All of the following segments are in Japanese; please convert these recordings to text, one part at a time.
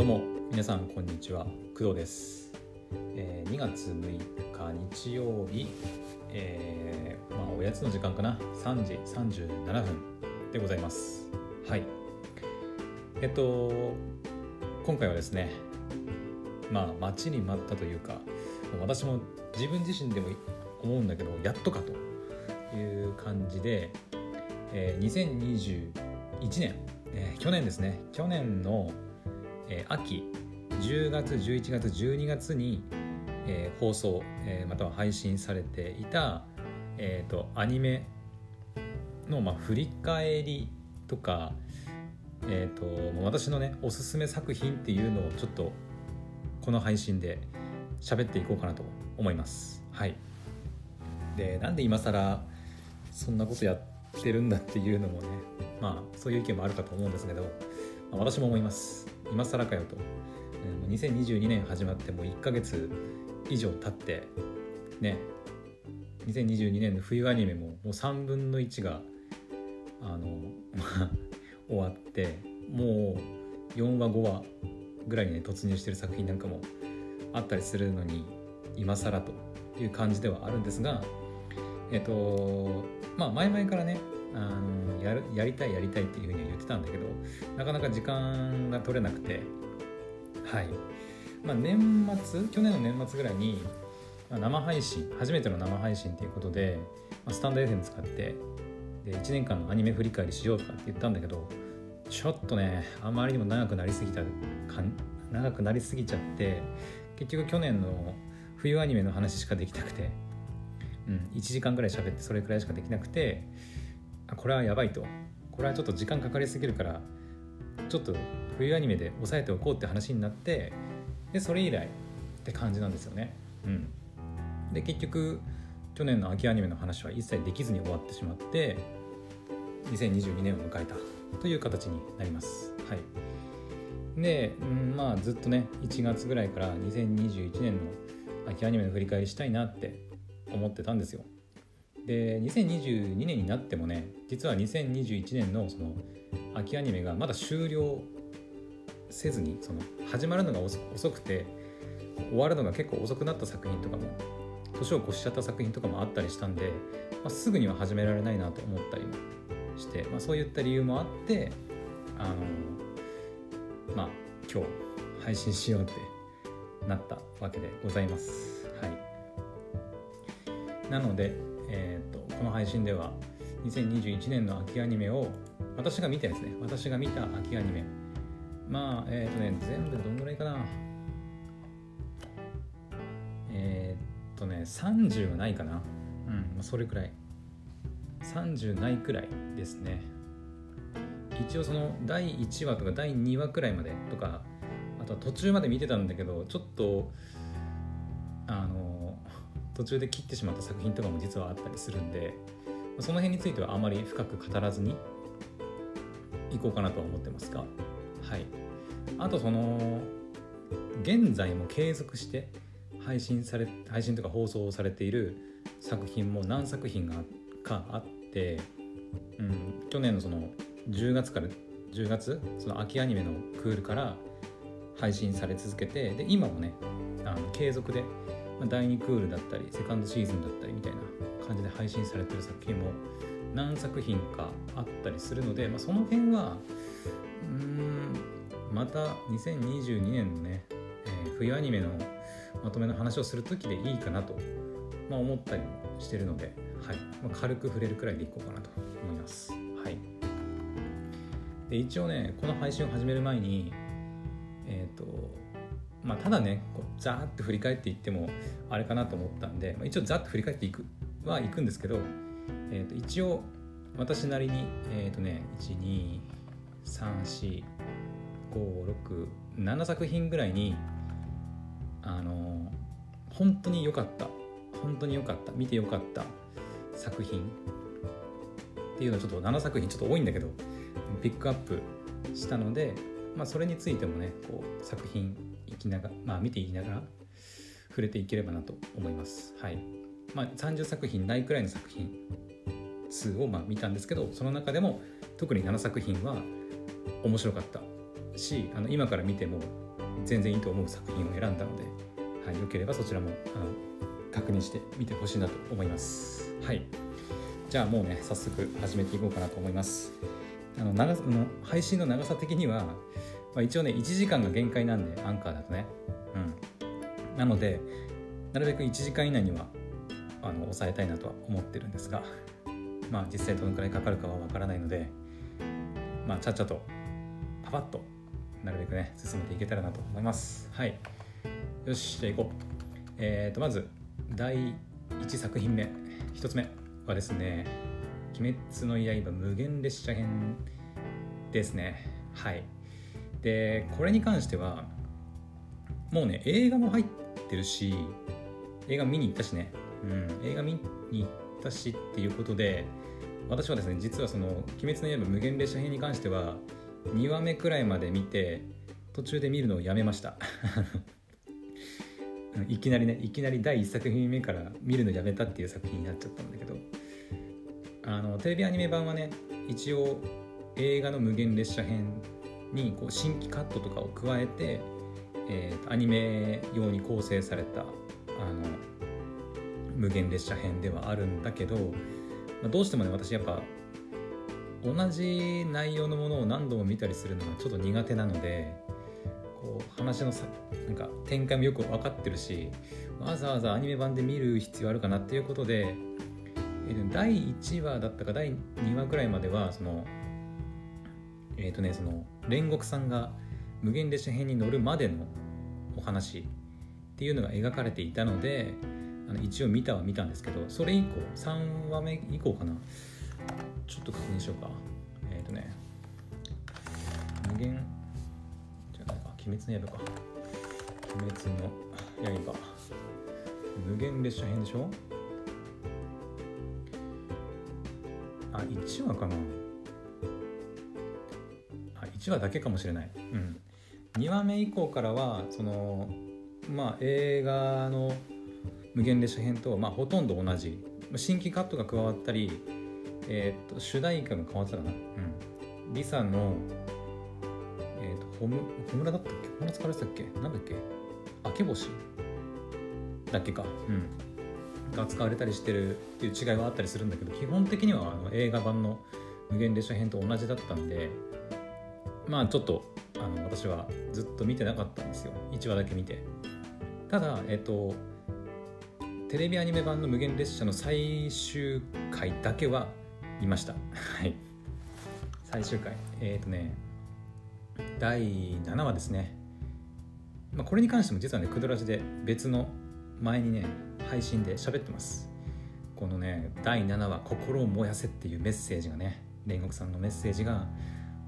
どうも皆さんこんにちは。工藤です、えー2月6日日曜日、えーまあ、おやつの時間かな。3時37分でございます。はい。えっと今回はですねまあ待ちに待ったというか私も自分自身でも思うんだけどやっとかという感じで、えー2021年、えー去年ですね。去年の、えー秋10月11月12月に、えー放送、えーまたは配信されていた、えー、とアニメの、まあ、振り返りとか、えー、と私のねおすすめ作品っていうのをちょっとこの配信で喋っていこうかなと思います。はい。でなんで今更そんなことやってるんだっていうのもねまあそういう意見もあるかと思うんですけど、まあ私も思います。今更かよと。2022年始まってもう1ヶ月以上経ってね。2022年の冬アニメももう3分の1があの 終わってもう4話5話ぐらいにね突入してる作品なんかもあったりするのに今更という感じではあるんですがえっとまあ前々からねあのやるやりたいやりたいっていうふうには言ってたんだけどなかなか時間が取れなくてはい、まあ、年末去年の年末ぐらいに生配信初めての生配信ということで、まあ、スタンド FM 使ってで1年間のアニメ振り返りしようとかって言ったんだけどちょっとねあまりにも長くなりすぎたかん長くなりすぎちゃって結局去年の冬アニメの話しかできなくて、うん、1時間ぐらい喋ってそれくらいしかできなくてこれはやばいとこれはちょっと時間かかりすぎるからちょっと冬アニメで抑えておこうって話になってでそれ以来って感じなんですよね。うん、で結局去年の秋アニメの話は一切できずに終わってしまって2022年を迎えたという形になります。はい、で、うん、まあずっとね1月ぐらいから2021年の秋アニメの振り返りしたいなって思ってたんですよ。で2022年になってもね実は2021年のその秋アニメがまだ終了せずにその始まるのが遅くて終わるのが結構遅くなった作品とかも年を越しちゃった作品とかもあったりしたんで、まあ、すぐには始められないなと思ったりもして、まあ、そういった理由もあってあのまあ今日配信しようってなったわけでございます。はい、なので、えー、とこの配信では2021年の秋アニメを私が見たやつね。私が見た秋アニメ。まあえっ、とね全部どんぐらいかな。えっ、とね30はないかな。うんまあそれくらい。30ないくらいですね。一応その第1話とか第2話くらいまでとかあとは途中まで見てたんだけどちょっとあの途中で切ってしまった作品とかも実はあったりするんでその辺についてはあまり深く語らずにいこうかなとは思ってますが。はい。あとその現在も継続して配信され配信とか放送されている作品も何作品がかあって、うん、去年のその10月から10月その秋アニメのクールから配信され続けてで今もねあの継続で第2クールだったりセカンドシーズンだったりみたいな感じで配信されてる作品も何作品かあったりするので、まあ、その辺はうーんまた2022年のね、えー冬アニメのまとめの話をする時でいいかなと、まあ、思ったりもしてるので、はいまあ、軽く触れるくらいでいこうかなと思います。はい、で一応ねこの配信を始める前にえっ、とまあただねこうザーッと振り返っていってもあれかなと思ったんで、まあ、一応ザッと振り返っていくはいくんですけど、えー、と一応私なりにえっ、とね1234567作品ぐらいにあの本当に良かった本当に良かった見て良かった作品っていうのをちょっと7作品ちょっと多いんだけどピックアップしたので、まあ、それについてもねこう作品いきながら、まあ、見ていきながら触れていければなと思います。はい。まあ、30作品ないくらいの作品数をまあ見たんですけどその中でも特に7作品は面白かったしあの今から見ても全然いいと思う作品を選んだので、はい、よければそちらもあの確認してみてほしいなと思います。はい。じゃあもうね早速始めていこうかなと思います。あの長の配信の長さ的には、まあ、一応ね1時間が限界なんでアンカーだとね。うん。なのでなるべく1時間以内にはあの抑えたいなとは思ってるんですがまあ実際どのくらいかかるかはわからないのでまあちゃっちゃとパパッとなるべくね進めていけたらなと思います。はい。よしじゃあ行こう。えっ、ー、とまず第1作品目。1つ目はですね「鬼滅の刃無限列車編」ですね。はい。でこれに関してはもうね映画も入ってるし映画見に行ったしね。うん。映画見に行ったしっていうことで私はですね実はその「鬼滅の刃無限列車編」に関しては2話目くらいまで見て途中で見るのをやめました。いきなりねいきなり第1作品目から見るのやめたっていう作品になっちゃったんだけど。あのテレビアニメ版はね一応映画の無限列車編にこう新規カットとかを加えて、えー、アニメ用に構成されたあの無限列車編ではあるんだけど、まあ、どうしてもね私やっぱ同じ内容のものを何度も見たりするのがちょっと苦手なのでこう話のさなんか展開もよく分かってるしわざわざアニメ版で見る必要あるかなっていうことで、えー、第1話だったか第2話くらいまではそのえっ、ー、とねその煉獄さんが無限列車編に乗るまでのお話っていうのが描かれていたのであの一応見たは見たんですけどそれ以降3話目以降かな。ちょっと確認しようか。えっ、ー、とね無限じゃないか。鬼滅の刃か。鬼滅の刃。無限列車編でしょ？あ1話かな。あ1話だけかもしれない。うん。2話目以降からはそのまあ映画の無限列車編と、まあ、ほとんど同じ。新規カットが加わったり、えー、と主題歌が変わってたかな、うん、リサの、えー、とホムホムラだったっけ？ホムラ使われてたっけ？なんだっけ？明け星だっけか。うん。が使われたりしてるっていう違いはあったりするんだけど基本的にはあの映画版の無限列車編と同じだったんでまあちょっとあの私はずっと見てなかったんですよ。1話だけ見て。ただえっ、とテレビアニメ版の無限列車の最終回だけは見ました。はい。最終回。えっ、ー、とね第7話ですね、まあ、これに関しても実はねクドラジで別の前にね配信で喋ってます。このね第7話「心を燃やせ」っていうメッセージがね煉獄さんのメッセージが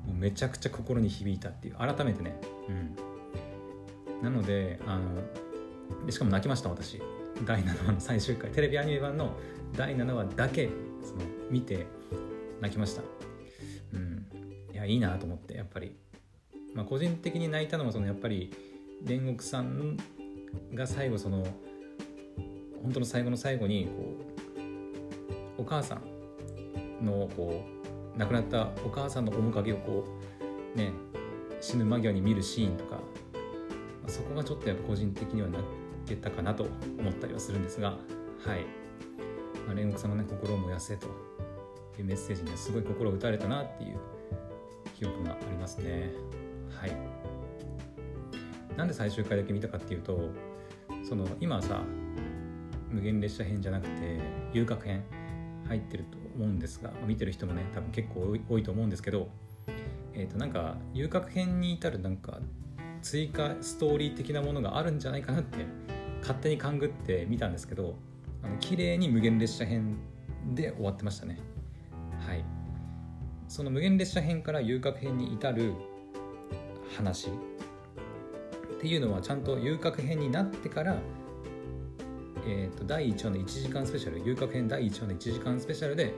もうめちゃくちゃ心に響いたっていう改めてね。うん。なのであのしかも泣きました私。第7話の最終回テレビアニメ版の第7話だけその見て泣きました。うん。いやいいなと思ってやっぱり。まあ個人的に泣いたのはそのやっぱり煉獄さんが最後その本当の最後の最後にこうお母さんのこう亡くなったお母さんの面影をこうね死ぬ間際に見るシーンとかそこがちょっとやっぱ個人的には泣けたかなと思ったりはするんですがはい、まあ、煉獄さんのね心を燃やせというメッセージにはすごい心を打たれたなっていう記憶がありますね。はい。なんで最終回だけ見たかっていうとその今さ無限列車編じゃなくて遊郭編入ってると思うんですが見てる人もね多分結構多いと思うんですけどえっ、ー、となんか遊郭編に至るなんか追加ストーリー的なものがあるんじゃないかなって勝手に勘ぐって見たんですけどあの綺麗に無限列車編で終わってましたね。はい。その無限列車編から遊郭編に至る話っていうのはちゃんと遊郭編になってからえーと、第1話の1時間スペシャル遊郭編第1話の1時間スペシャルで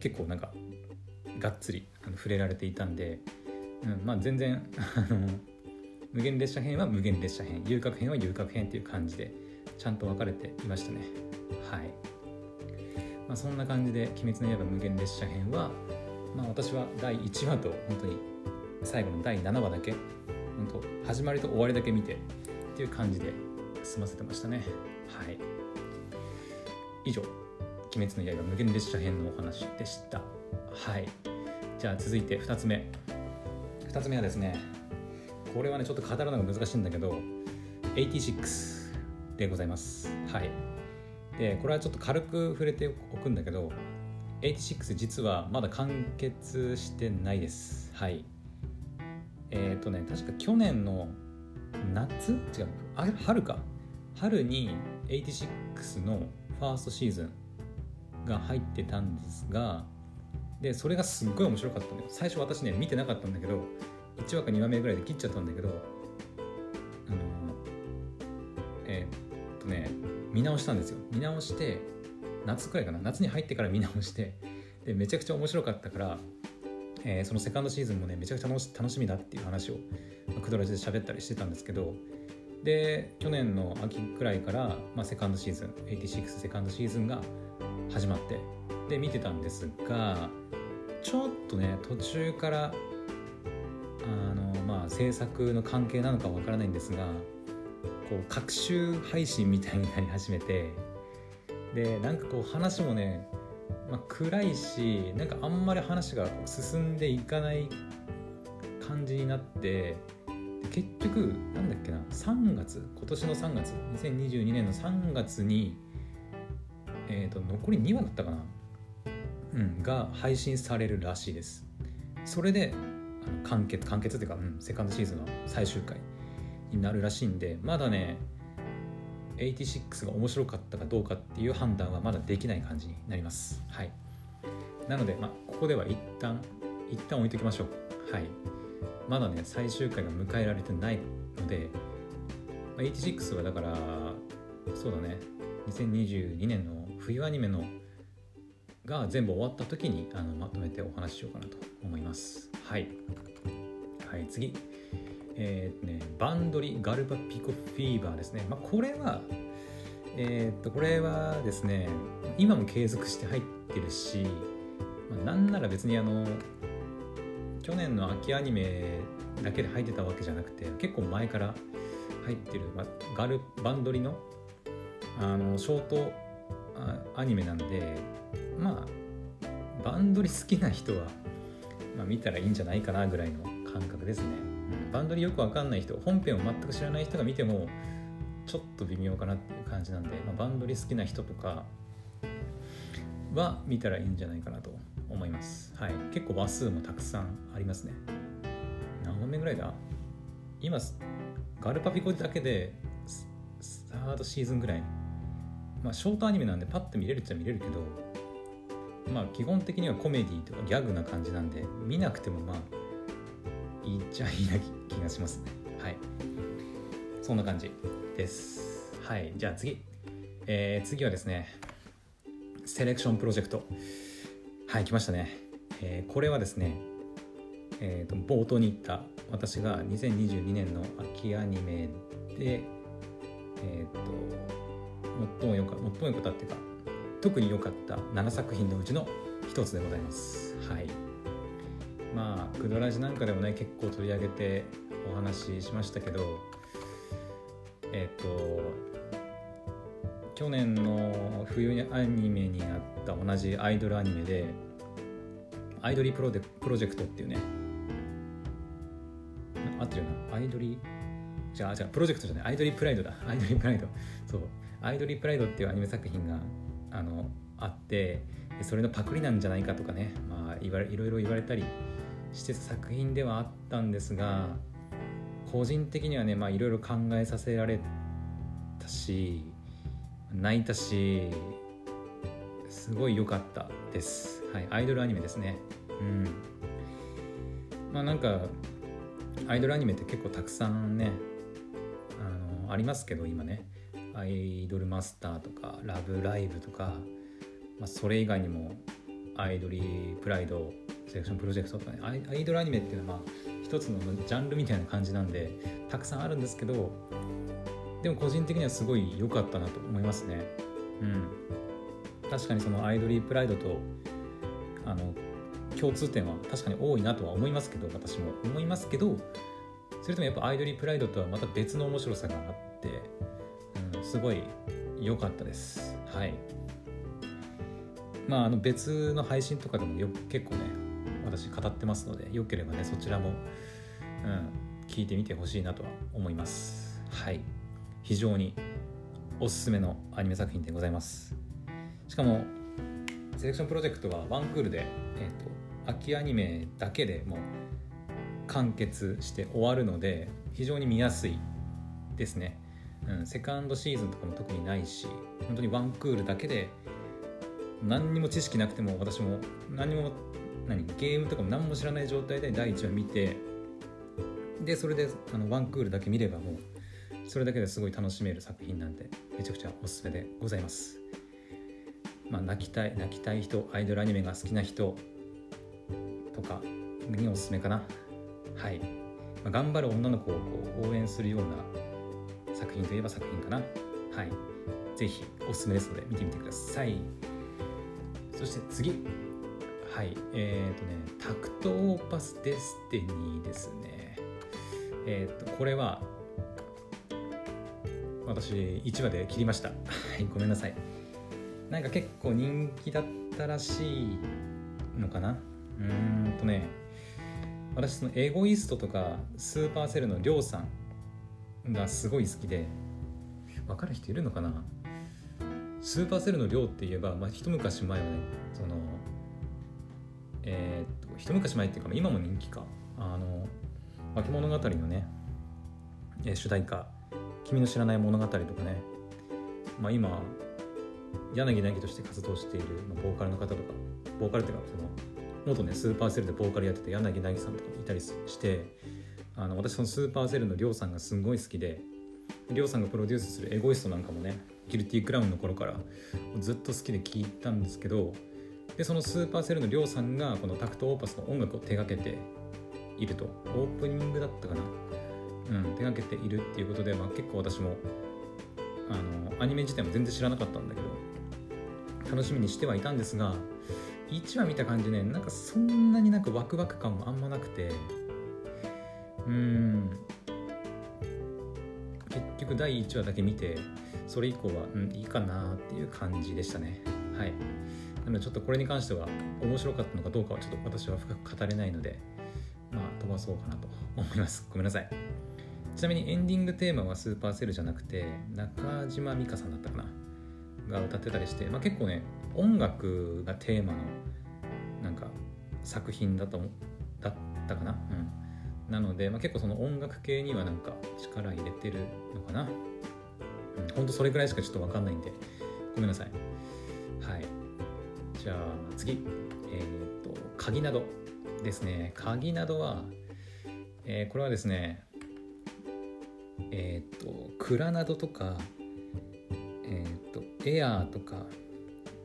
結構なんかがっつりあの触れられていたんで、うん、まあ全然あの無限列車編は無限列車編遊郭編は遊郭編っていう感じでちゃんと分かれていましたね。はい、まあ、そんな感じで「鬼滅の刃無限列車編は」まあ、私は第1話と本当に最後の第7話だけ本当始まりと終わりだけ見てっていう感じで済ませてましたね。はい。以上「鬼滅の刃無限列車編」のお話でした。はい。じゃあ続いて2つ目。2つ目はですねこれはねちょっと語るのが難しいんだけど86でございます。はい。でこれはちょっと軽く触れておくんだけど86実はまだ完結してないです。はい。えっ、ー、とね確か去年の夏？違う。あ春か。春に86のファーストシーズンが入ってたんですがでそれがすっごい面白かったのよ。最初私ね見てなかったんだけど1話か2話目ぐらいで切っちゃったんだけどあのえー、っとね見直したんですよ。見直して夏くらいかな。夏に入ってから見直してでめちゃくちゃ面白かったからえー、そのセカンドシーズンもねめちゃくちゃ楽しみだっていう話をクドラジで喋ったりしてたんですけどで去年の秋くらいから、まあ、セカンドシーズン86セカンドシーズンが始まってで見てたんですがちょっとね途中からあのまあ制作の関係なのかわからないんですがこう各種配信みたいになり始めてでなんかこう話もねまあ、暗いしなんかあんまり話が進んでいかない感じになって結局なんだっけな3月今年の3月2022年の3月にえっ、ー、と残り2話だったかなうんが配信されるらしいですそれであの完結完結っていうか、うん、セカンドシーズンの最終回になるらしいんでまだね86が面白かったかどうかっていう判断はまだできない感じになります。はい。なので、まあ、ここでは一旦、一旦置いときましょう。はい。まだね、最終回が迎えられてないので、まあ、86はだから、そうだね、2022年の冬アニメのが全部終わった時にあのまとめてお話ししようかなと思います。はい。はい、次。えーね、バンドリ・ガルバピコフィーバーですね。まあ、これは、えー、っと、これはですね、今も継続して入ってるし、まあ、なんなら別にあの、去年の秋アニメだけで入ってたわけじゃなくて、結構前から入ってる、ガル、バンドリの、あの、ショートアニメなんで、まあ、バンドリ好きな人は、まあ、見たらいいんじゃないかなぐらいの感覚ですね。バンドリよくわかんない人本編を全く知らない人が見てもちょっと微妙かなっていう感じなんで、まあ、バンドリ好きな人とかは見たらいいんじゃないかなと思います。はい、結構話数もたくさんありますね。何本目ぐらいだ？今、ガルパピコだけでサードシーズンぐらい。まあ、ショートアニメなんでパッと見れるっちゃ見れるけど、まあ、基本的にはコメディとかギャグな感じなんで、見なくてもまあ、いいっちゃいいな気がしますね。はい。そんな感じです。はい。じゃあ次。えー、次はですねセレクションプロジェクト。はい来ましたね、えー、これはですねえーと、冒頭に言った私が2022年の秋アニメで、えーと、最も良か最も良かったっていうか特に良かった7作品のうちの一つでございます。はいまあクドラジなんかでもね結構取り上げてお話ししましたけどえっ、ー、と去年の冬アニメになった同じアイドルアニメでアイドリープロデプロジェクトっていうね合ってるよな。アイドリーじゃあじゃあプロジェクトじゃない。アイドリープライドだ。アイドリープライド。そう。アイドリープライドっていうアニメ作品があのあってそれのパクリなんじゃないかとかね。まあいわいろいろ言われたりして作品ではあったんですが個人的にはねまあいろいろ考えさせられたし泣いたしすごい良かったです、はい、アイドルアニメですね。うん。まあなんかアイドルアニメって結構たくさんねあのありますけど今ね。アイドルマスターとかラブライブとか、まあ、それ以外にもアイドリープライドセレクションプロジェクトとかね。アイドルアニメっていうのはまあ一つのジャンルみたいな感じなんでたくさんあるんですけどでも個人的にはすごい良かったなと思いますね。うん。確かにそのアイドリープライドとあの共通点は確かに多いなとは思いますけど私も。思いますけどそれともやっぱアイドリープライドとはまた別の面白さがあって、うん、すごい良かったです。はい。まああの別の配信とかでもよ結構ね私語ってますのでよければねそちらも、うん、聞いてみてほしいなとは思います。はい。非常におすすめのアニメ作品でございます。しかもセレクションプロジェクトはワンクールで、えーと、秋アニメだけでもう完結して終わるので非常に見やすいですね、うん、セカンドシーズンとかも特にないし本当にワンクールだけで何にも知識なくても私も何も何ゲームとかも何も知らない状態で第1話見てでそれであのワンクールだけ見ればもうそれだけですごい楽しめる作品なんでめちゃくちゃおすすめでございます。まあ泣きたい泣きたい人アイドルアニメが好きな人とかにおすすめかな。はい、まあ、頑張る女の子をこう応援するような作品といえば作品かな。はい。ぜひおすすめですので見てみてください。そして次。はい。えっ、ー、とねタクトオーパスデスティニーですね。えっ、ー、とこれは私1話で切りました。ごめんなさい。なんか結構人気だったらしいのかな。うーんとね私そのエゴイストとかスーパーセルのりょうさんがすごい好きで分かる人いるのかな。スーパーセルのりょうって言えば、まあ、一昔前はねそのえー、っと一昔前っていうか今も人気か。あの化け物語のね、主題歌「君の知らない物語」とかね、まあ、今柳凪として活動している、まあ、ボーカルの方とかボーカルっていうかその元ねスーパーセルでボーカルやってた柳凪さんとかいたりしてあの私そのスーパーセルのりょうさんがすんごい好きでりょうさんがプロデュースするエゴイストなんかもねギルティークラウンの頃からずっと好きで聴いたんですけどでそのスーパーセルのりょうさんがこのタクトオーパスの音楽を手がけていると。オープニングだったかな。うん手がけているっていうことで、まあ、結構私もあのアニメ自体も全然知らなかったんだけど楽しみにしてはいたんですが1話見た感じねなんかそんなになんかワクワク感もあんまなくてうん。結局第1話だけ見てそれ以降はうんいいかなっていう感じでしたね。はい。なのでちょっとこれに関しては面白かったのかどうかはちょっと私は深く語れないのでまあ飛ばそうかなと思います。ごめんなさい。ちなみにエンディングテーマはスーパーセルじゃなくて中島美嘉さんだったかな？が歌ってたりして、まあ、結構ね音楽がテーマのなんか作品だとだったかな、うん、なので、まあ、結構その音楽系にはなんか力入れてるのかな、うん、ほんとそれぐらいしかちょっと分かんないんでごめんなさい。はい。じゃあ次。えっ、と鍵などですね。鍵などは、えー、これはですねえっ、とクラなどとかえっ、とエアーとか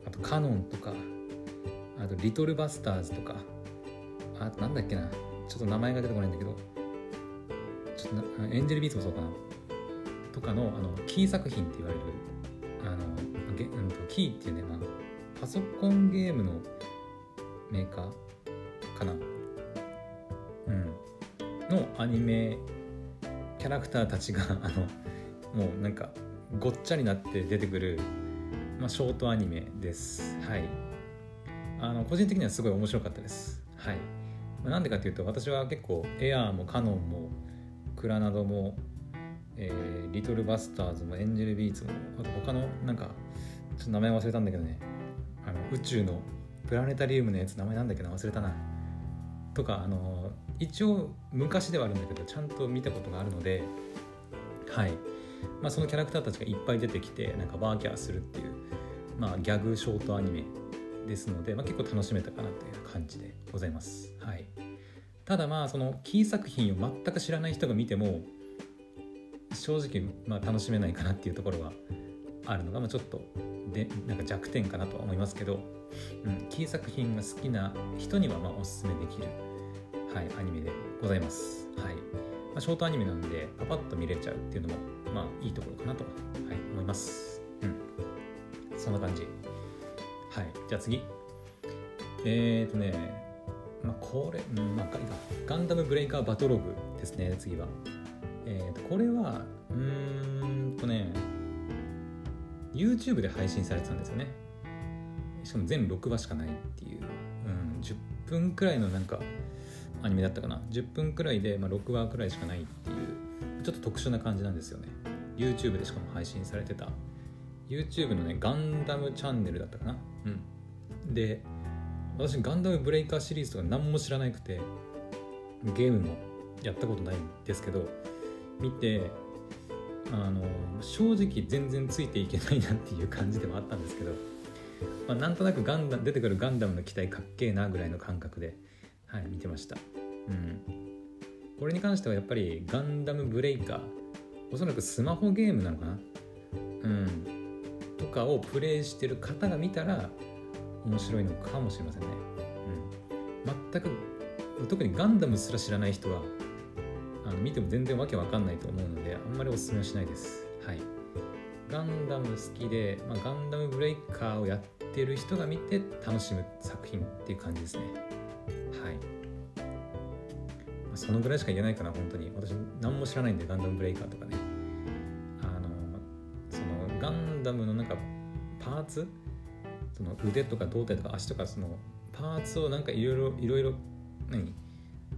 あとカノンとかあとリトルバスターズとかあとなんだっけなちょっと名前が出てこないんだけどちょっとエンジェルビーツもそうかなとかのあのキー作品って言われるあのゲ、うん、キーっていうね、まあ、パソコンゲームのメーカーかな。うん。のアニメキャラクターたちが あのもうなんかごっちゃになって出てくるまあ、ショートアニメです。はい。あの個人的にはすごい面白かったです。はい。まあ、なんでかっていうと私は結構エアーもカノンもクラナドも、えー、リトルバスターズもエンジェルビーツもあと他のなんかちょっと名前忘れたんだけどねあの宇宙のプラネタリウムのやつ名前なんだっけな？忘れたなとかあの一応昔ではあるんだけどちゃんと見たことがあるのではい。まあ、そのキャラクターたちがいっぱい出てきてなんかワーキャーするっていう、まあ、ギャグショートアニメですので、まあ、結構楽しめたかなという感じでございます。はい、ただまあそのキー作品を全く知らない人が見ても正直まあ楽しめないかなっていうところはあるのが、ま、ちょっとでなんか弱点かなとは思いますけど、うん、キー作品が好きな人にはまおすすめできる、はい、アニメでございます。はいまあ、ショートアニメなんでパパッと見れちゃうっていうのもまあいいところかなと、はい、思います。うん。そんな感じ。はい。じゃあ次。えーとね、まあこれ、うん、まあガンダムブレイカーバトログですね、次は。えー、とこれはうーんとね YouTube で配信されてたんですよねしかも全6話しかないっていう、うん、10分くらいのなんかアニメだったかな。10分くらいで、まあ、6話くらいしかないっていうちょっと特殊な感じなんですよね。YouTube でしかも配信されてた。YouTube のねガンダムチャンネルだったかな。うん。で私ガンダムブレイカーシリーズとか何も知らなくてゲームもやったことないんですけど見てあの正直全然ついていけないなっていう感じではあったんですけど、まあ、なんとなくガンダ出てくるガンダムの機体かっけえなぐらいの感覚で、はい、見てました、うん、これに関してはやっぱりガンダムブレイカーおそらくスマホゲームなのかな？うん。とかをプレイしてる方が見たら面白いのかもしれませんね、うん、全く特にガンダムすら知らない人はあの見ても全然わけわかんないと思うのであんまりおすすめはしないです。はい。ガンダム好きで、まあ、ガンダムブレイカーをやってる人が見て楽しむ作品っていう感じですね。はい。そのぐらいしか言えないかな本当に。私何も知らないんでガンダムブレイカーとかね。あのそのガンダムのなんかパーツ？その腕とか胴体とか足とかそのパーツをなんかいろいろいろいろ何？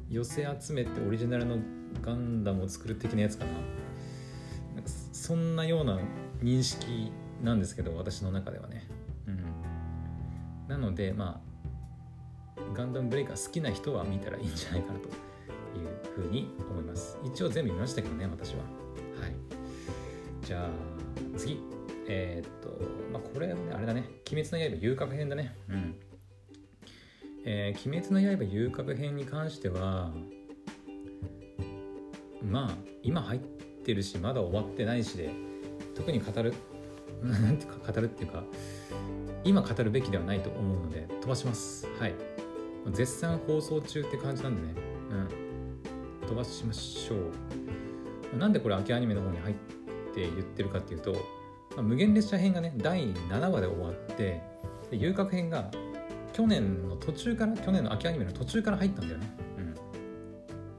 寄せ集めてオリジナルのガンダムを作る的なやつかな。なんかそんなような認識なんですけど私の中ではね、うん、なのでまあガンダムブレイカー好きな人は見たらいいんじゃないかなと。いうふうに思います。一応全部見ましたけどね私は。はい。じゃあ次。えー、っとまあこれはねあれだね「鬼滅の刃遊郭編」だね。うん。えー、鬼滅の刃遊郭編に関してはまあ今入ってるしまだ終わってないしで特に語るなんていうか語るっていうか今語るべきではないと思うので飛ばします。はい。絶賛放送中って感じなんでね。うん。飛ばしましょう。なんでこれ秋アニメの方に入って言ってるかっていうと、まあ、無限列車編がね第7話で終わってで遊郭編が去年の途中から去年の秋アニメの途中から入ったんだよね。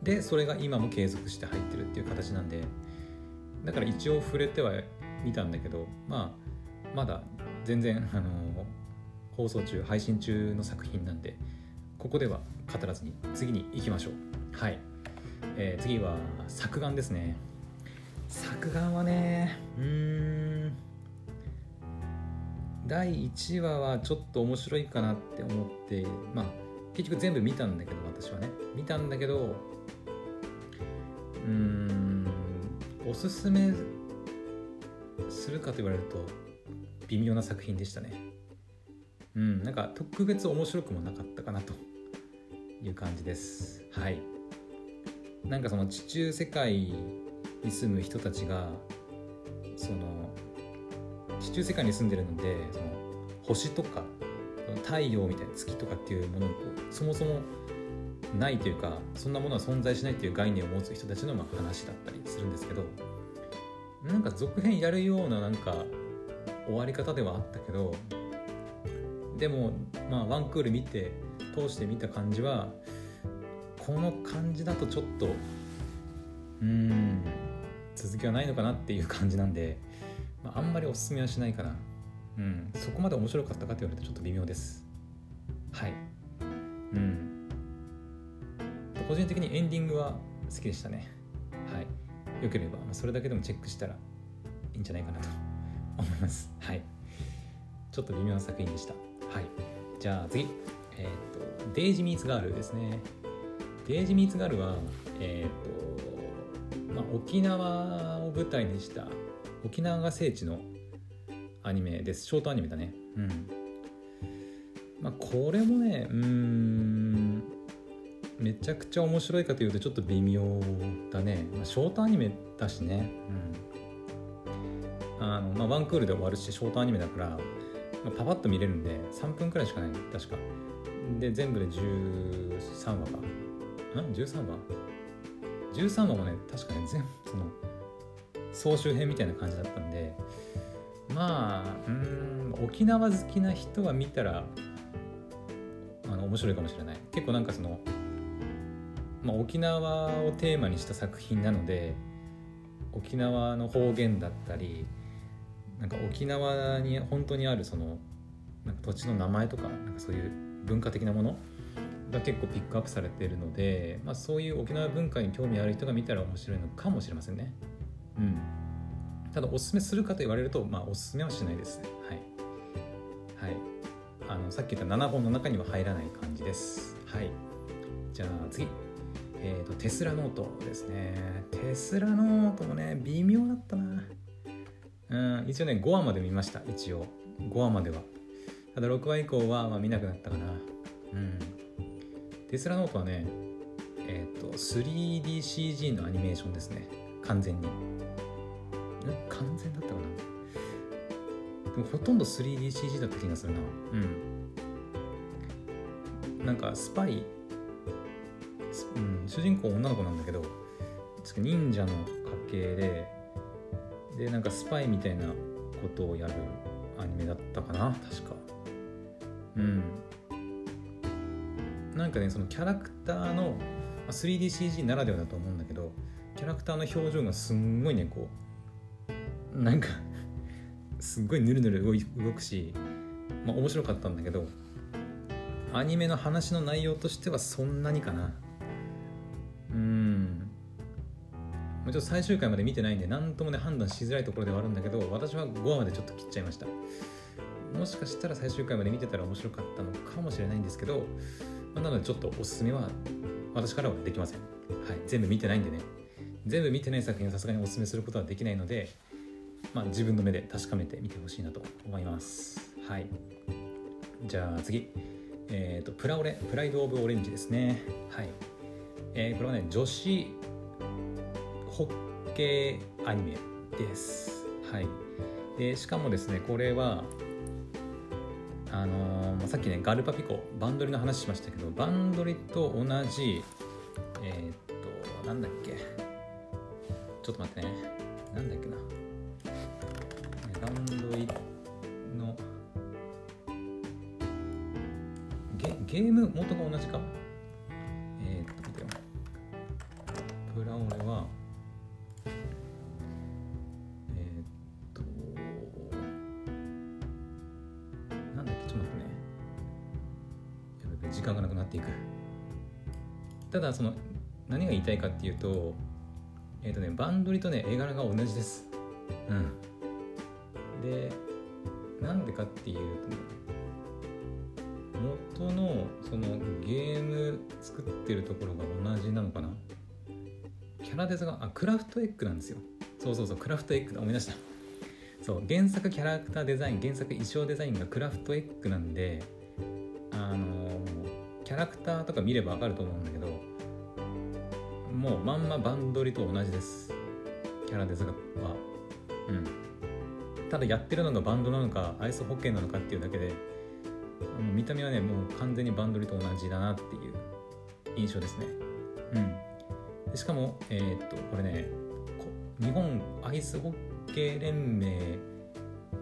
でそれが今も継続して入ってるっていう形なんでだから一応触れてはみたんだけどまあまだ全然あの放送中配信中の作品なんでここでは語らずに次に行きましょう。はい、えー、次は作眼ですね。作眼はねうん第1話はちょっと面白いかなって思ってまあ結局全部見たんだけど私はね。見たんだけどうんおすすめするかと言われると微妙な作品でしたね。うんなんか特別面白くもなかったかなという感じです。はい。なんかその地中世界に住む人たちがその地中世界に住んでるのでその星とか太陽みたいな月とかっていうものをそもそもないというかそんなものは存在しないという概念を持つ人たちのまあ話だったりするんですけどなんか続編やるようななんか終わり方ではあったけどでもまあワンクール見て通して見た感じはこの感じだとちょっとうん続きはないのかなっていう感じなんで、まあ、あんまりおすすめはしないかな。うんそこまで面白かったかと言われるとちょっと微妙です。はい。うん。個人的にエンディングは好きでしたね。はい。よければ、それだけでもチェックしたらいいんじゃないかなと 思います。はい。ちょっと微妙な作品でした。はい。じゃあ次。えっ、ー、とデイジミーツガールですね。デイジミーツガールはえ、ー、と、まあ、沖縄を舞台にした沖縄が聖地のアニメです。ショートアニメだね。うん。まあこれもねうんめちゃくちゃ面白いかというとちょっと微妙だね、まあ、ショートアニメだしね、うん。あのまあ、ワンクールで終わるしショートアニメだから、まあ、パパッと見れるんで3分くらいしかない確か。で全部で13話か。13話 ?13 話もね確かに全部その総集編みたいな感じだったんでまあうん沖縄好きな人は見たらあの面白いかもしれない結構なんかそのまあ、沖縄をテーマにした作品なので沖縄の方言だったりなんか沖縄に本当にあるそのなんか土地の名前とかなんかそういう文化的なものが結構ピックアップされているので、まあ、そういう沖縄文化に興味ある人が見たら面白いのかもしれませんね。うん、ただおすすめするかと言われると、まあ、おすすめはしないですね。はい、はい、あのさっき言った7本の中には入らない感じです。はい、じゃあ次。えーと、テスラノートですね。テスラノートもね、微妙だったな。うん、一応ね、5話まで見ました、一応。5話までは。ただ6話以降は、まあ、見なくなったかな。うん。テスラノートはね、えっ、ー、と、3DCG のアニメーションですね。完全に。完全だったかな？でもほとんど 3DCG だった気がするな。うん。なんか、スパイ、うん、主人公女の子なんだけど、忍者の家系で、で、なんかスパイみたいなことをやるアニメだったかな、確か。うん。なんかねそのキャラクターの 3DCG ならではだと思うんだけどキャラクターの表情がすんごいねこうなんかすっごいヌルヌル動動くし、まあ、面白かったんだけどアニメの話の内容としてはそんなにかな。うん。ちょっと最終回まで見てないんで何ともね判断しづらいところではあるんだけど私は5話までちょっと切っちゃいました。もしかしたら最終回まで見てたら面白かったのかもしれないんですけどまあ、なのでちょっとおすすめは私からはできません、はい、全部見てないんでね。全部見てない作品をさすがにおすすめすることはできないので、まあ、自分の目で確かめてみてほしいなと思います。はい。じゃあ次。えっ、ー、とプラオレプライド・オブ・オレンジですね。はい。えー、これはね女子ホッケーアニメです。はい。でしかもですねこれはあのー、さっきねガルパピコバンドリの話しましたけどバンドリと同じえー、っとなんだっけ。ちょっと待ってね。なんだっけな。バンドリのゲゲーム元が同じか。だその何が言いたいかっていうとえっ、ー、とねバンドリとね絵柄が同じです。うん。でなんでかっていうと元のそのゲーム作ってるところが同じなのかな。キャラデザがあクラフトエッグなんですよ。そうそうそうクラフトエッグだ。思い出した。そう原作キャラクターデザイン原作衣装デザインがクラフトエッグなんであのキャラクターとか見ればわかると思うんだけどもうまんまバンドリと同じです。キャラデザは。うん。ただやってるのがバンドなのかアイスホッケーなのかっていうだけで見た目はねもう完全にバンドリと同じだなっていう印象ですね。うん。でしかもえー、っとこれね日本アイスホッケー連盟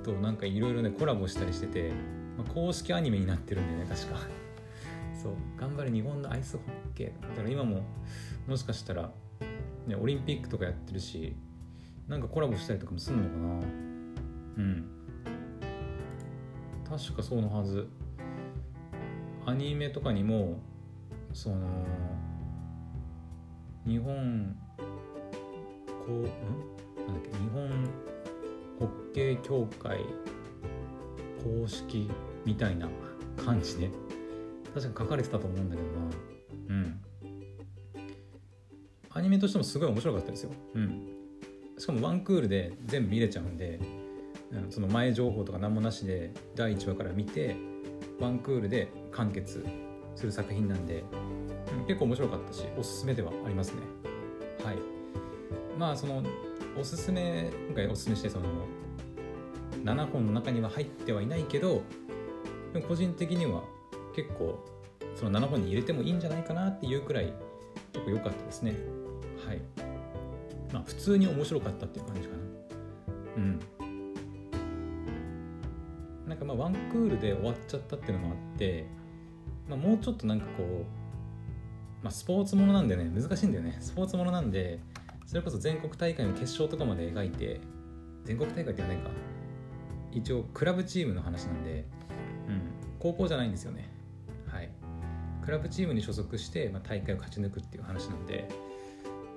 となんかいろいろねコラボしたりしてて、まあ、公式アニメになってるんでね確か。そう頑張れ日本のアイスホッケー。だから今ももしかしたら、ね、オリンピックとかやってるしなんかコラボしたりとかもすんのかな。うん。確かそうのはず。アニメとかにもその日本こ、うん、なんだっけ？日本ホッケー協会公式みたいな感じで確か書かれてたと思うんだけどな。うん。アニメとしてもすごい面白かったですよ。うん。しかもワンクールで全部見れちゃうんで、うん、その前情報とか何もなしで第1話から見てワンクールで完結する作品なんで、うん、結構面白かったしおすすめではありますね。はい。まあそのおすすめ今回おすすめしてその7本の中には入ってはいないけどでも個人的には結構その7本に入れてもいいんじゃないかなっていうくらい結構良かったですね。はい。まあ普通に面白かったっていう感じかな。うん。なんかまあワンクールで終わっちゃったっていうのもあって、まあ、もうちょっとなんかこうまあスポーツものなんでね難しいんだよね。スポーツものなんでそれこそ全国大会の決勝とかまで描いて全国大会ってはないか。一応クラブチームの話なんで、うん、高校じゃないんですよね。クラブチームに所属して、まあ、大会を勝ち抜くっていう話なんで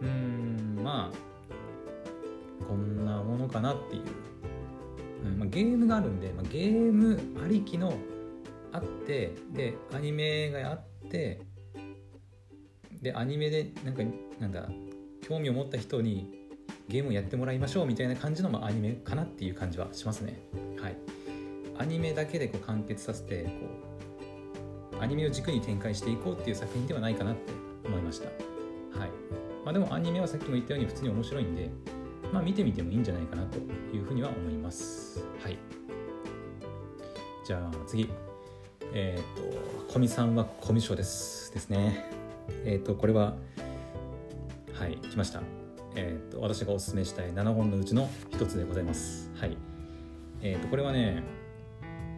うんまあこんなものかなっていう、うんまあ、ゲームがあるんで、まあ、ゲームありきのあってでアニメがあってでアニメでなんかなんだ興味を持った人にゲームをやってもらいましょうみたいな感じの、まあ、アニメかなっていう感じはしますね。はい。アニメだけでこう完結させてこうアニメを軸に展開していこうっていう作品ではないかなって思いました。はい。まあ、でもアニメはさっきも言ったように普通に面白いんでまあ見てみてもいいんじゃないかなというふうには思います。はい。じゃあ次。えっ、ー、と古見さんはコミュ障です。ですね。えっ、ー、とこれははい来ました。えっ、ー、と私がおすすめしたい7本のうちの一つでございます。はい。えっ、とこれはね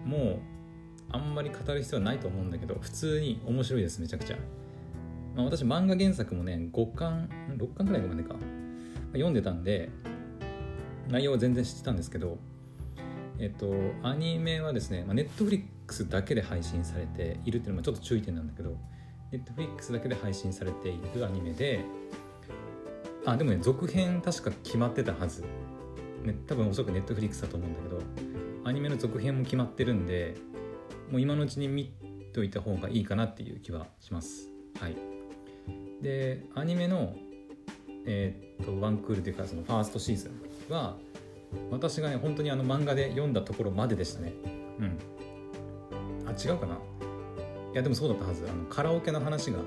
もうあんまり語る必要はないと思うんだけど普通に面白いですめちゃくちゃ、まあ、私漫画原作もね5巻6巻ぐらいまでか。読んでたんで内容は全然知ってたんですけどえっとアニメはですね、ま、ネットフリックスだけで配信されているっていうのもちょっと注意点なんだけどネットフリックスだけで配信されているアニメであでもね続編確か決まってたはず、ね、多分おそらくネットフリックスだと思うんだけどアニメの続編も決まってるんでもう今のうちに見といた方がいいかなっていう気はします。はい。でアニメのえー、っとワンクールというかそのファーストシーズンは私がね本当にあの漫画で読んだところまででしたね。うん。あ違うかな？いやでもそうだったはず。あのカラオケの話が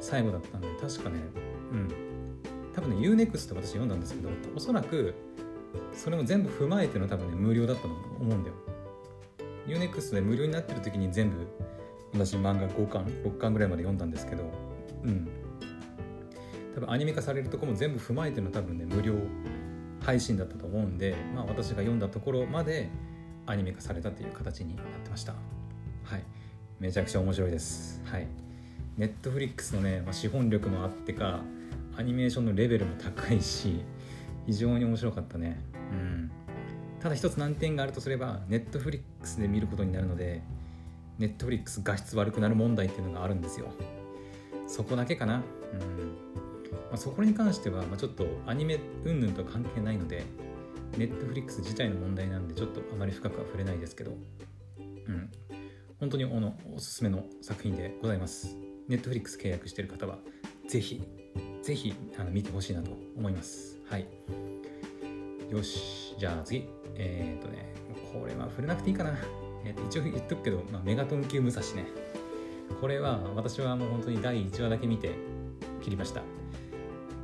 最後だったんで確かねうん。多分ね UNEXT 私読んだんですけどおそらくそれも全部踏まえての多分ね無料だったと思うんだよ。UNEXT で無料になってる時に全部私漫画5巻6巻ぐらいまで読んだんですけどうん。多分アニメ化されるとこも全部踏まえての多分ね無料配信だったと思うんで、まあ、私が読んだところまでアニメ化されたという形になってました。はい。めちゃくちゃ面白いです。はい。ネットフリックスのね、まあ、資本力もあってかアニメーションのレベルも高いし非常に面白かったね。うん。ただ一つ難点があるとすればネットフリックスで見ることになるのでネットフリックス画質悪くなる問題っていうのがあるんですよ。そこだけかな。うん。まあ、そこに関しては、まあ、ちょっとアニメ云々とは関係ないのでネットフリックス自体の問題なんでちょっとあまり深くは触れないですけど。うん。本当におのおすすめの作品でございます。ネットフリックス契約してる方はぜひぜひあの見てほしいなと思います。はい。よし。じゃあ次。えっ、ー、とねこれは触れなくていいかな、えー、と一応言っとくけど、まあ、メガトン級武蔵ね。これは私はもう本当に第1話だけ見て切りました。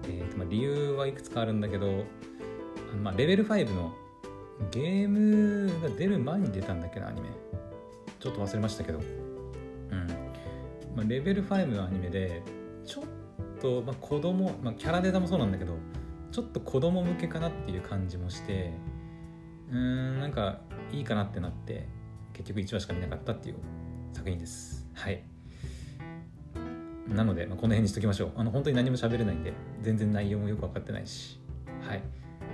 えーとまあ、理由はいくつかあるんだけど、まあ、レベル5のゲームが出る前に出たんだっけなアニメ。ちょっと忘れましたけど。うん。まあ、レベル5のアニメでちょっと、まあ、子供、まあ、キャラデザもそうなんだけどちょっと子供向けかなっていう感じもしてうんなんかいいかなってなって結局1話しか見なかったっていう作品ですはいなので、まあ、この辺にしときましょう。あの本当に何も喋れないんで、全然内容もよく分かってないし。はい。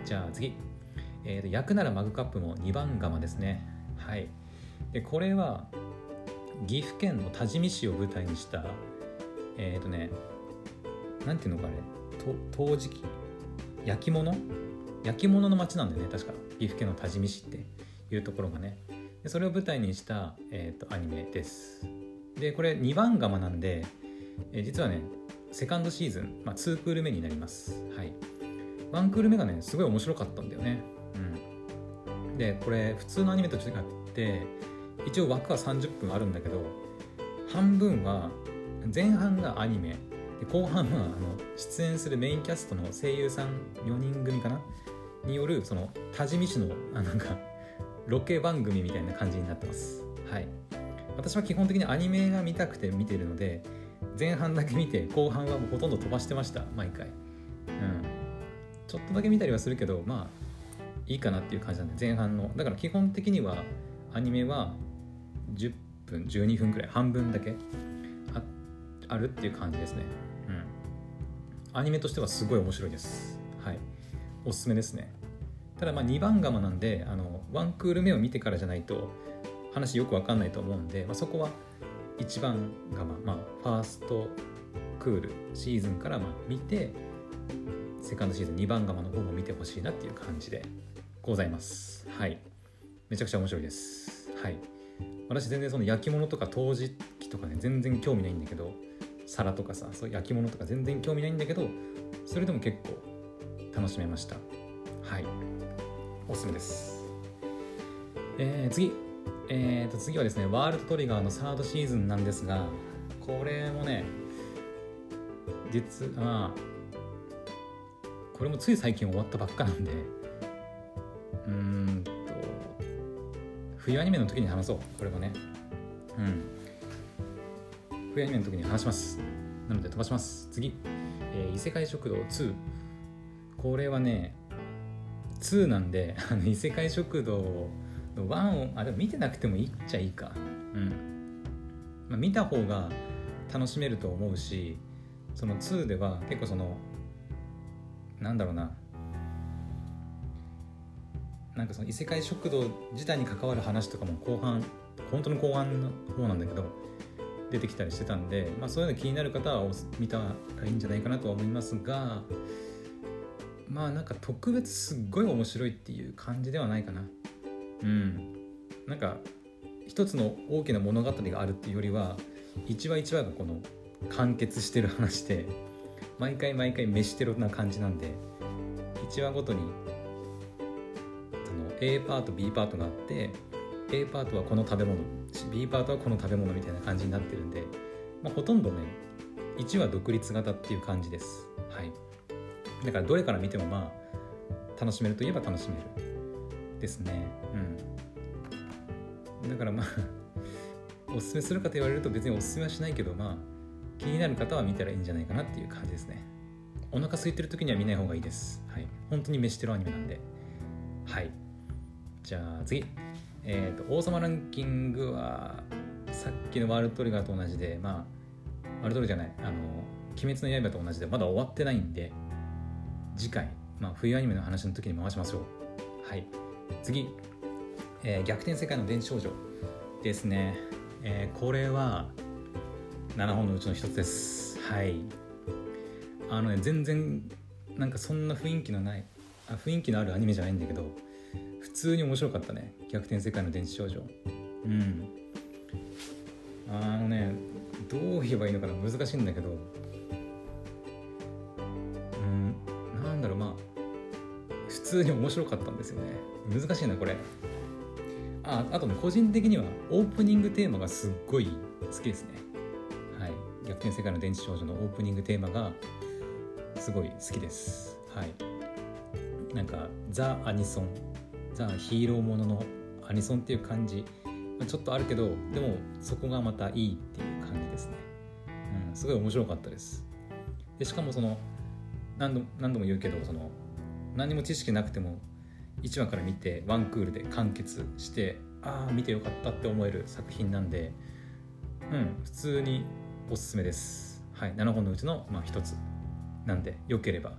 じゃあ次。えーと、焼くならマグカップも2番釜ですね。はい。で、これは、岐阜県の多治見市を舞台にした、えっ、ー、とね、なんていうのかあれ、陶磁器？焼き物？焼き物の町なんだよね、確か。岐阜県の多治見市っていうところがね。でそれを舞台にした、えーと、アニメです。で、これ2番釜なんで、えー、実はね、セカンドシーズン、まあ、2クール目になります。はい。1クール目がね、すごい面白かったんだよね。うん。で、これ、普通のアニメと違って、一応枠は30分あるんだけど、半分は、前半がアニメ、で後半はあの出演するメインキャストの声優さん4人組かなによる、その、多治見市の、あなんか、ロケ番組みたいな感じになってます。はい。私は基本的にアニメが見たくて見てるので、前半だけ見て後半はもうほとんど飛ばしてました。毎回。うん。ちょっとだけ見たりはするけどまあいいかなっていう感じなんで前半の。だから基本的にはアニメは10分12分くらい半分だけあるっていう感じですね。うん。アニメとしてはすごい面白いです。おすすめですね。ただまあ2番釜なんであのワンクール目を見てからじゃないと話よくわかんないと思うんで、まあ、そこは1番釜、まあ、ファーストクールシーズンからまあ見てセカンドシーズン2番釜の方も見てほしいなっていう感じでございます。はい。めちゃくちゃ面白いです。はい。私全然その焼き物とか陶磁器とかね全然興味ないんだけど皿とかさそう焼き物とか全然興味ないんだけどそれでも結構楽しめました。はい。おすすめです。えー、次。えーと次はですねワールドトリガーのサードシーズンなんですがこれもね実はこれもつい最近終わったばっかなんでうーんと冬アニメの時に話そう。これもね。うん。冬アニメの時に話します。なので飛ばします。次、えー、異世界食堂2これはね2なんで あの異世界食堂の1をあでも見てなくてもいいっちゃいいか。うん。まあ、見た方が楽しめると思うしその2では結構そのなんだろうな。なんかその異世界食堂自体に関わる話とかも後半本当の後半の方なんだけど出てきたりしてたんで、まあ、そういうの気になる方は見たらいいんじゃないかなとは思いますがまあなんか特別すっごい面白いっていう感じではないかな。うん。なんか一つの大きな物語があるっていうよりは一話一話がこの完結してる話で毎回毎回飯テロな感じなんで1話ごとにその A パート B パートがあって A パートはこの食べ物 B パートはこの食べ物みたいな感じになってるんで、まあ、ほとんどね1話独立型っていう感じです。はい。だからどれから見てもまあ楽しめるといえば楽しめる。ですね。うん。だからまあ おすすめするかと言われると別におすすめはしないけどまあ気になる方は見たらいいんじゃないかなっていう感じですね。お腹空いてる時には見ない方がいいです。はい。本当に飯テロアニメなんで。はい。じゃあ次。えっ、ー、と王様ランキングはさっきのワールドトリガーと同じでまあワールドトリガーじゃない。あの鬼滅の刃と同じでまだ終わってないんで次回、まあ、冬アニメの話の時に回しましょう。はい。次、えー、逆転世界の電子少女ですね、えー、これは7本のうちの一つです。はい。あのね全然なんかそんな雰囲気のないあ雰囲気のあるアニメじゃないんだけど普通に面白かったね。逆転世界の電子少女。うん。あのねどう言えばいいのかな難しいんだけど通に面白かったんですよね難しいなこれああとね個人的にはオープニングテーマがすっごい好きですねはい逆転世界の電池少女のオープニングテーマがすごい好きです。はい。なんかザ・アニソン、ザ・ヒーローもののアニソンっていう感じ、ちょっとあるけど、でもそこがまたいいっていう感じですね。うん、すごい面白かったです。でしかもその何度何度も言うけどその何も知識なくても1話から見てワンクールで完結してああ見てよかったって思える作品なんでうん普通におすすめです。はい、7本のうちの、まあ、1つなんでよければ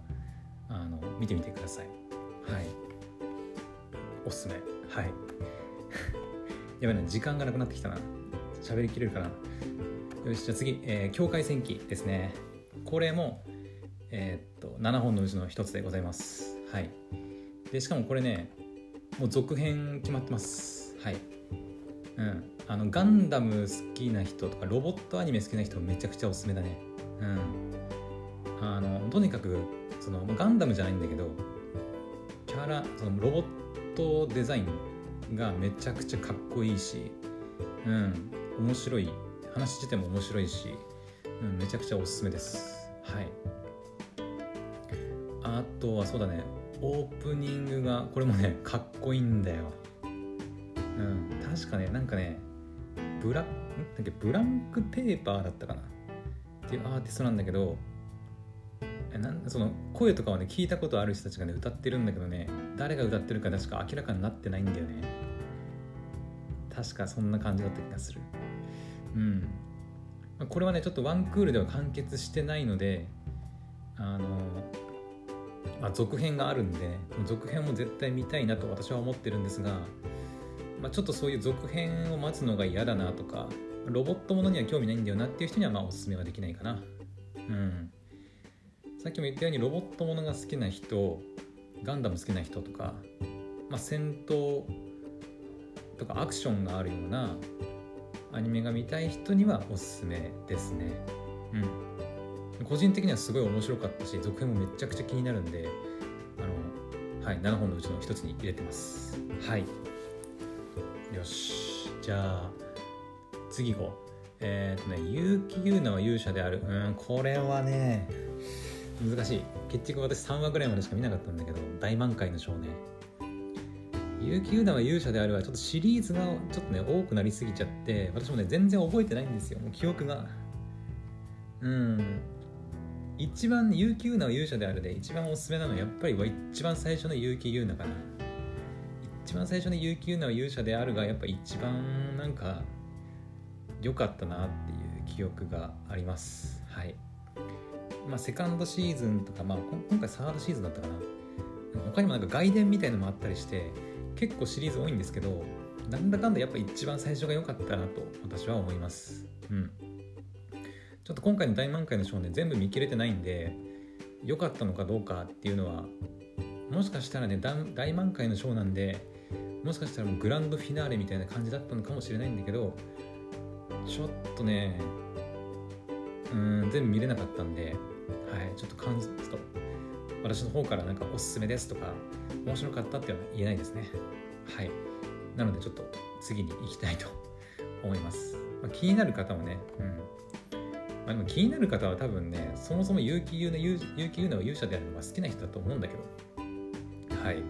あの見てみてください。はい、おすすめ。はい。やばいな、時間がなくなってきたな。喋りきれるかな。よし、じゃあ次、えー、境界戦記ですね。これも、えー、っと、7本のうちの1つでございます。はい。で、しかもこれね、もう続編決まってます。はい。うん。あのガンダム好きな人とかロボットアニメ好きな人めちゃくちゃおすすめだねうんあのとにかくそのガンダムじゃないんだけどキャラそのロボットデザインがめちゃくちゃかっこいいしうん面白い話自体も面白いし、うん、めちゃくちゃおすすめですはいあとはそうだねオープニングがこれもねかっこいいんだよ。うん確かねなんかねブラだっけブランクペーパーだったかな？っていうアーティストなんだけどなんその声とかはね聞いたことある人たちがね歌ってるんだけどね誰が歌ってるか確か明らかになってないんだよね。確かそんな感じだった気がする。うん。これはねちょっとワンクールでは完結してないのであのあ、続編があるんで続編も絶対見たいなと私は思ってるんですが、まあ、ちょっとそういう続編を待つのが嫌だなとかロボットものには興味ないんだよなっていう人にはまあおすすめはできないかな。うん。さっきも言ったようにロボットものが好きな人ガンダム好きな人とか、まあ、戦闘とかアクションがあるようなアニメが見たい人にはおすすめですね。うん。個人的にはすごい面白かったし続編もめちゃくちゃ気になるんであのはい7本のうちの1つに入れてます。はい。よし。じゃあ次行こう。えっ、ー、とね結城優奈は勇者である。うんこれはね難しい。結局私3話ぐらいまでしか見なかったんだけど大満開の少年。結城優奈は勇者であるはちょっとシリーズがちょっとね多くなりすぎちゃって私もね全然覚えてないんですよ。もう記憶が。うん一番結城優奈は勇者であるで一番おすすめなのはやっぱり一番最初の結城優奈かな。一番最初の結城優奈は勇者であるがやっぱ一番なんか良かったなっていう記憶があります。はい。まあセカンドシーズンとかまあ今回サードシーズンだったかな。他にもなんか外伝みたいのもあったりして結構シリーズ多いんですけどなんだかんだやっぱ一番最初が良かったなと私は思います。うん。ちょっと今回の大満開の少年全部見切れてないんで良かったのかどうかっていうのはもしかしたらね大満開のショーなんでもしかしたらもうグランドフィナーレみたいな感じだったのかもしれないんだけどちょっとねうん全部見れなかったんではいちょっと感じちょっと私の方からなんかおすすめですとか面白かったっては言えないですね。はい。なのでちょっと次に行きたいと思います、まあ、気になる方はねうん。あ、でも気になる方は多分ねそもそも結城優奈結城優奈は勇者であるのが好きな人だと思うんだけど。はい。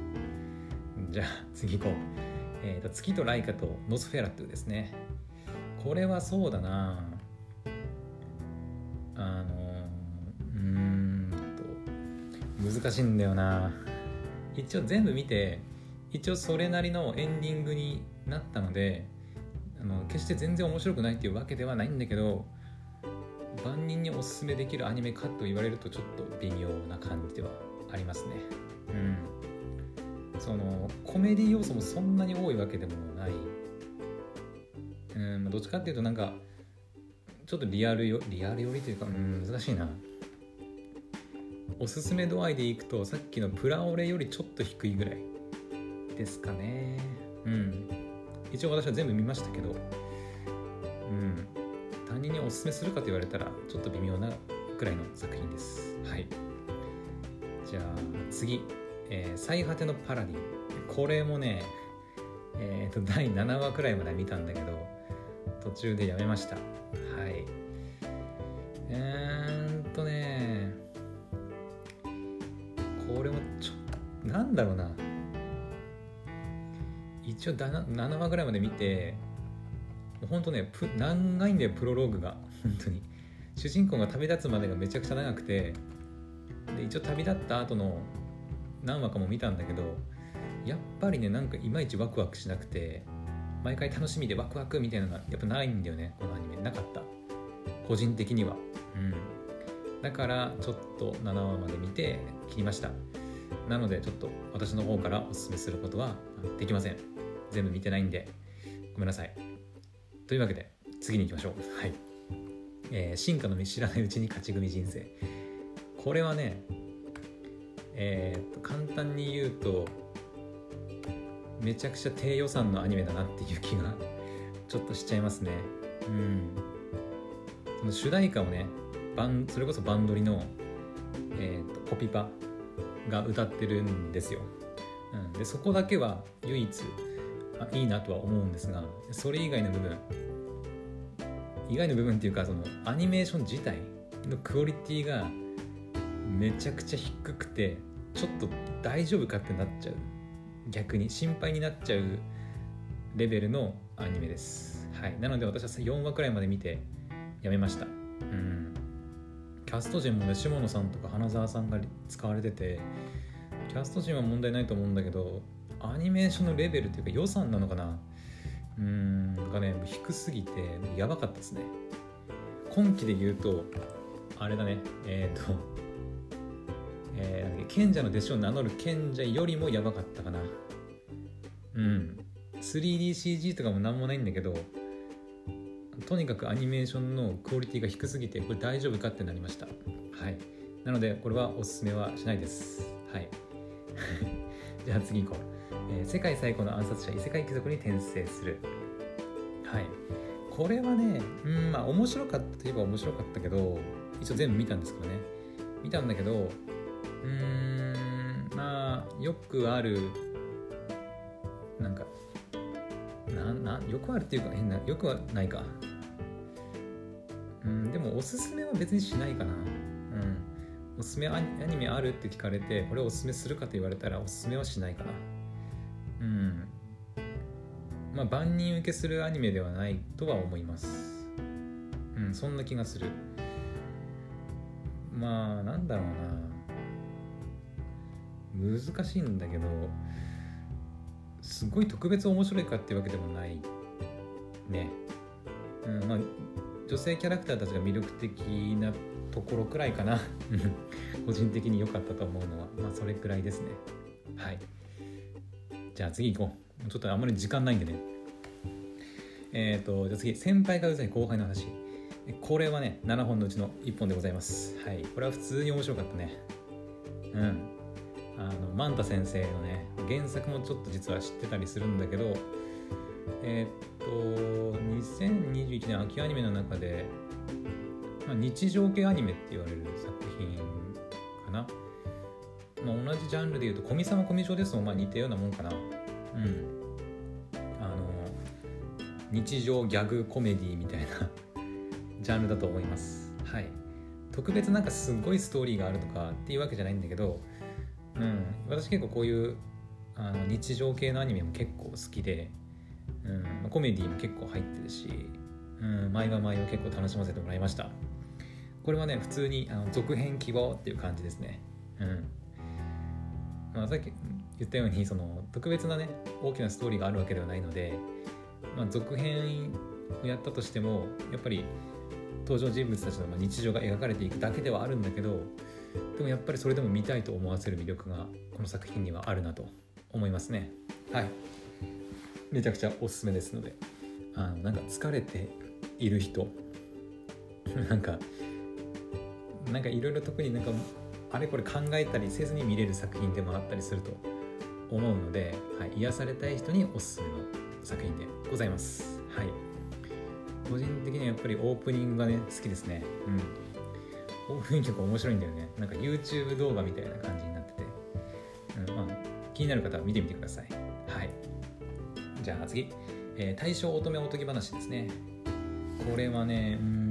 じゃあ次行こう、えーと、月とライカとノスフェラトゥですね。これはそうだな。あのうんと難しいんだよな。一応全部見て一応それなりのエンディングになったのであの決して全然面白くないっていうわけではないんだけど万人におすすめできるアニメかと言われるとちょっと微妙な感じではありますね。うん。そのコメディ要素もそんなに多いわけでもない。うんどっちかっていうとなんかちょっとリアルよリアル寄りというかうん難しいな。おすすめ度合いでいくとさっきのプラオレよりちょっと低いぐらいですかね。うん。一応私は全部見ましたけど。うん。他人におすすめするかと言われたらちょっと微妙なくらいの作品です。はい。じゃあ次、えー、最果てのパラディこれもねえっ、ー、と第7話くらいまで見たんだけど途中でやめました。はい。えー、っとねこれもちょなんだろうな。一応7話ぐらいまで見てほんとね長いんだよプロローグが。本当に。主人公が旅立つまでがめちゃくちゃ長くて。で一応旅立った後の何話かも見たんだけどやっぱりねなんかいまいちワクワクしなくて毎回楽しみでワクワクみたいなのがやっぱないんだよねこのアニメ。なかった。個人的には。うん。だからちょっと7話まで見て切りました。なのでちょっと私の方からおすすめすることはできません。全部見てないんで。ごめんなさい。というわけで次に行きましょう。はい。えー、進化の見知らないうちに勝ち組人生。これはねえー、っと簡単に言うとめちゃくちゃ低予算のアニメだなっていう気がちょっとしちゃいますね。うん。その主題歌をねバンそれこそバンドリの、えーと、コピパが歌ってるんですよ、うん、でそこだけは唯一あいいなとは思うんですがそれ以外の部分以外の部分っていうかそのアニメーション自体のクオリティがめちゃくちゃ低くてちょっと大丈夫かってなっちゃう。逆に心配になっちゃうレベルのアニメです。はい。なので私は4話くらいまで見てやめました。うん。キャスト陣もね下野さんとか花澤さんが使われててキャスト陣は問題ないと思うんだけどアニメーションのレベルっていうか予算なのかな？うーんがね低すぎてやばかったですね。今期で言うとあれだね。えっ、ー、とえ賢者の弟子を名乗る賢者よりもやばかったかな。うん。3DCG とかも何もないんだけどとにかくアニメーションのクオリティが低すぎてこれ大丈夫かってなりました。はい。なのでこれはおすすめはしないです。はい。じゃあ次行こう、えー、世界最高の暗殺者異世界貴族に転生する。はい。これはねうんまあ面白かったといえば面白かったけど一応全部見たんですけどね。見たんだけどうーんまあよくあるなんかななよくあるっていうか変なよくはないか。うんでもおすすめは別にしないかな。うん。おすすめアニメあるって聞かれてこれおすすめするかと言われたらおすすめはしないかな。うん。まあ万人受けするアニメではないとは思います。うんそんな気がする。まあなんだろうな。難しいんだけどすごい特別面白いかっていうわけでもないね、うんまあ、女性キャラクターたちが魅力的なところくらいかな。個人的に良かったと思うのはまあそれくらいですね。はい。じゃあ次行こう。ちょっとあんまり時間ないんでね。えっ、ー、とじゃあ次先輩がうざい後輩の話。これはね7本のうちの1本でございます。はい。これは普通に面白かったね。うん。あのマンタ先生のね原作もちょっと実は知ってたりするんだけどえー、っと2021年秋アニメの中で、まあ、日常系アニメって言われる作品かな、まあ、同じジャンルでいうと「古見様古見状」ですもまあ似たようなもんかな。うん。あの日常ギャグコメディみたいな ジャンルだと思います。はい。特別なんかすごいストーリーがあるとかっていうわけじゃないんだけど、うん、私結構こういうあの日常系のアニメも結構好きで、うん、コメディも結構入ってるし、うん、毎は毎を結構楽しませてもらいました。これはね普通にあの続編希望っていう感じですね。うん。まあ、さっき言ったようにその特別なね大きなストーリーがあるわけではないので、まあ、続編をやったとしてもやっぱり登場人物たちの日常が描かれていくだけではあるんだけどでもやっぱりそれでも見たいと思わせる魅力がこの作品にはあるなと思いますね。はい。めちゃくちゃおすすめですので。あのなんか疲れている人。なんかなんかいろいろ特になんかあれこれ考えたりせずに見れる作品でもあったりすると思うので、はい、癒されたい人におすすめの作品でございます。はい。個人的にはやっぱりオープニングがね好きですね。うん。オープニング曲面白いんだよね。なんか YouTube 動画みたいな感じになってて、うんまあ、気になる方は見てみてください。はい。じゃあ次、えー、大正乙女おとぎ話ですね。これはねうん。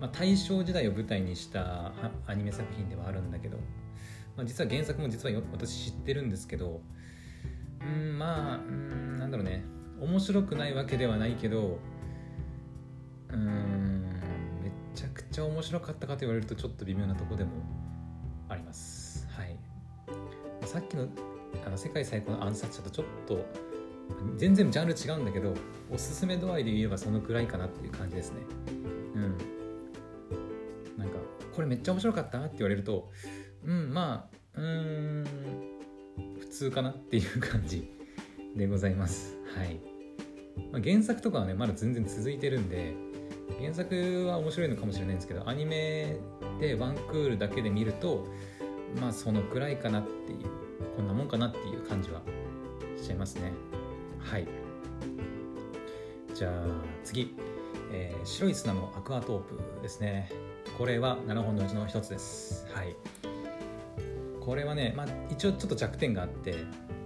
まあ、大正時代を舞台にしたアニメ作品ではあるんだけど、まあ、実は原作も実は私知ってるんですけどうんまあうんなんだろうね。面白くないわけではないけどうんめちゃくちゃ面白かったかと言われるとちょっと微妙なとこでもあります。はい。さっきのあの世界最高の暗殺者とちょっと全然ジャンル違うんだけどおすすめ度合いで言えばそのくらいかなっていう感じですね。うん。これめっちゃ面白かったって言われるとうんまあうん普通かなっていう感じでございます。はい、まあ、原作とかはねまだ全然続いてるんで原作は面白いのかもしれないんですけどアニメでワンクールだけで見るとまあそのくらいかなっていうこんなもんかなっていう感じはしちゃいますね。はい。じゃあ次、えー、白い砂のアクアトープですね。これは7本のうちの1つです。はい。これはね、まあ、一応ちょっと弱点があって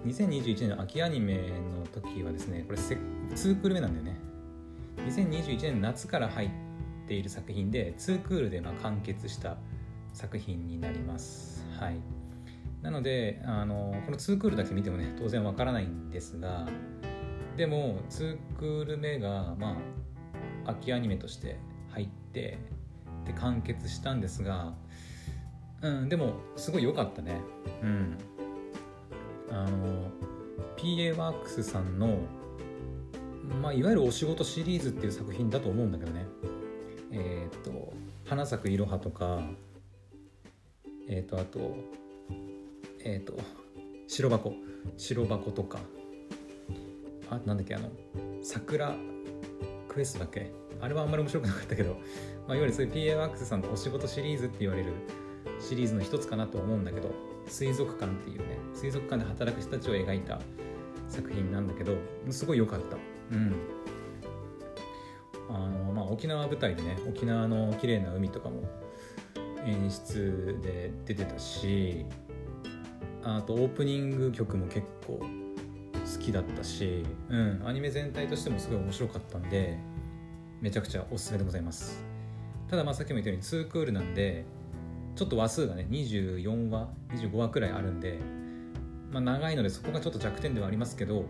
2021年の秋アニメの時はですねこれ2クール目なんだよね。2021年の夏から入っている作品で2クールでま完結した作品になります。はい。なのであのこの2クールだけ見てもね当然わからないんですがでも2クール目がまあ秋アニメとして入ってで完結したんですがうんでもすごい良かったね。うん。あの PA ワークスさんの、まあ、いわゆるお仕事シリーズっていう作品だと思うんだけどね。えっ、と「花咲くいろは」とか、えっ、とあとえっ、と白箱白箱とか。あなんだっけあの桜クエストだっけ？あれはあんまり面白くなかったけど、まあ、いわゆるそういう PA ワークスさんのお仕事シリーズって言われるシリーズの一つかなと思うんだけど水族館っていうね水族館で働く人たちを描いた作品なんだけどすごい良かった。うん。あのまあ沖縄舞台でね沖縄の綺麗な海とかも演出で出てたしあとオープニング曲も結構好きだったし、うん、アニメ全体としてもすごい面白かったんでめちゃくちゃおすすめでございます。ただまあさっきも言ったように2クールなんでちょっと話数がね24話25話くらいあるんで、まあ、長いのでそこがちょっと弱点ではありますけど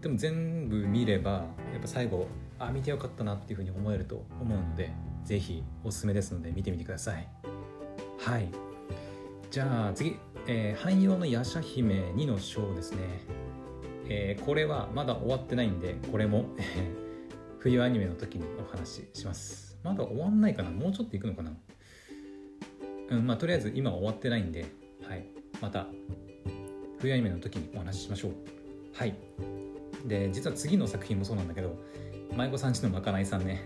でも全部見ればやっぱ最後あ見てよかったなっていうふうに思えると思うので是非おすすめですので見てみてください。はい。じゃあ次、えー、汎用の夜叉姫2の章ですね、えー、これはまだ終わってないんでこれも冬アニメの時にお話しします。まだ終わんないかな？もうちょっといくのかな？うんまあとりあえず今は終わってないんではい。また冬アニメの時にお話ししましょう。はい。で実は次の作品もそうなんだけど舞妓さんちのまかないさんね、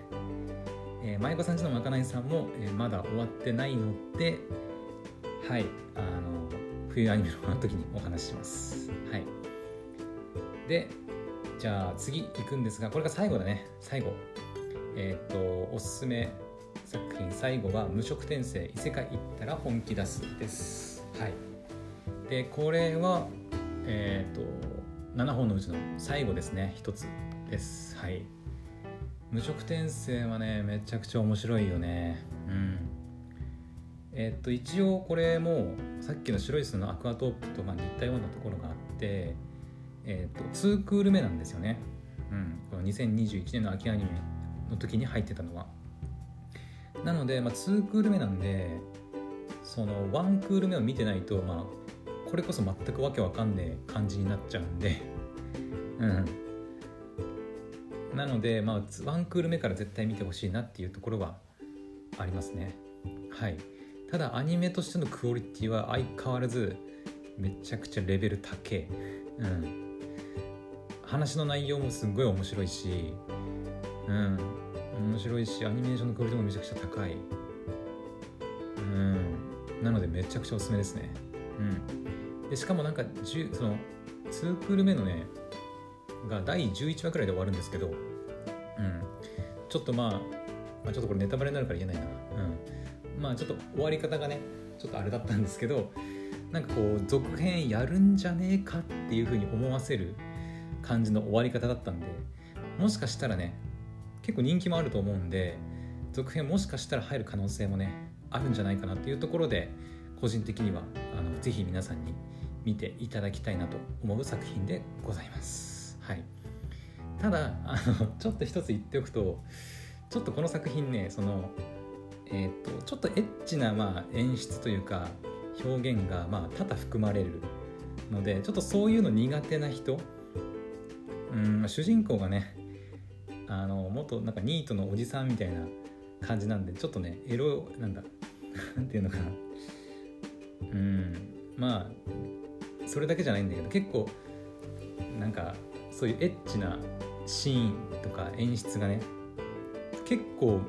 えー、舞妓さんちのまかないさんも、えー、まだ終わってないのではい。あの冬アニメの時にお話しします。はい。でじゃあ次行くんですがこれが最後だね。最後。えっ、ー、とおすすめ作品最後は「無職転生異世界行ったら本気出す」です。はい。でこれはえっ、ー、と7本のうちの最後ですね。一つです。はい。無職転生はねめちゃくちゃ面白いよね。うん。えっと一応これもさっきの白い巣のアクアトープとま似たようなところがあってえっと2クール目なんですよね。うん。この2021年の秋アニメの時に入ってたのはなので、まあ、2クール目なんでその1クール目を見てないとまあこれこそ全くわけわかんねえ感じになっちゃうんでうんなので、まあ、ワンクール目から絶対見てほしいなっていうところはありますね。はい。ただ、アニメとしてのクオリティは相変わらずめちゃくちゃレベル高い。うん。話の内容もすごい面白いし、うん。面白いし、アニメーションのクオリティもめちゃくちゃ高い。うん。なので、めちゃくちゃおすすめですね。うん。でしかもなんか、その、2クール目のね、が第11話くらいで終わるんですけど、うん、ちょっとまあ、まあ、ちょっとこれネタバレになるから言えないな、うん、まあちょっと終わり方がねちょっとあれだったんですけどなんかこう続編やるんじゃねえかっていうふうに思わせる感じの終わり方だったんでもしかしたらね結構人気もあると思うんで続編もしかしたら入る可能性もねあるんじゃないかなっていうところで個人的にはあのぜひ皆さんに見ていただきたいなと思う作品でございます。はいただあのちょっと一つ言っておくとちょっとこの作品ねそのえっ、とちょっとエッチな、まあ、演出というか表現が、まあ、多々含まれるのでちょっとそういうの苦手な人うん、主人公がねあの元なんかニートのおじさんみたいな感じなんでちょっとねエロなんだ なんていうのかな。うん。まあそれだけじゃないんだけど結構なんかそういうエッチなシーンとか演出がね結構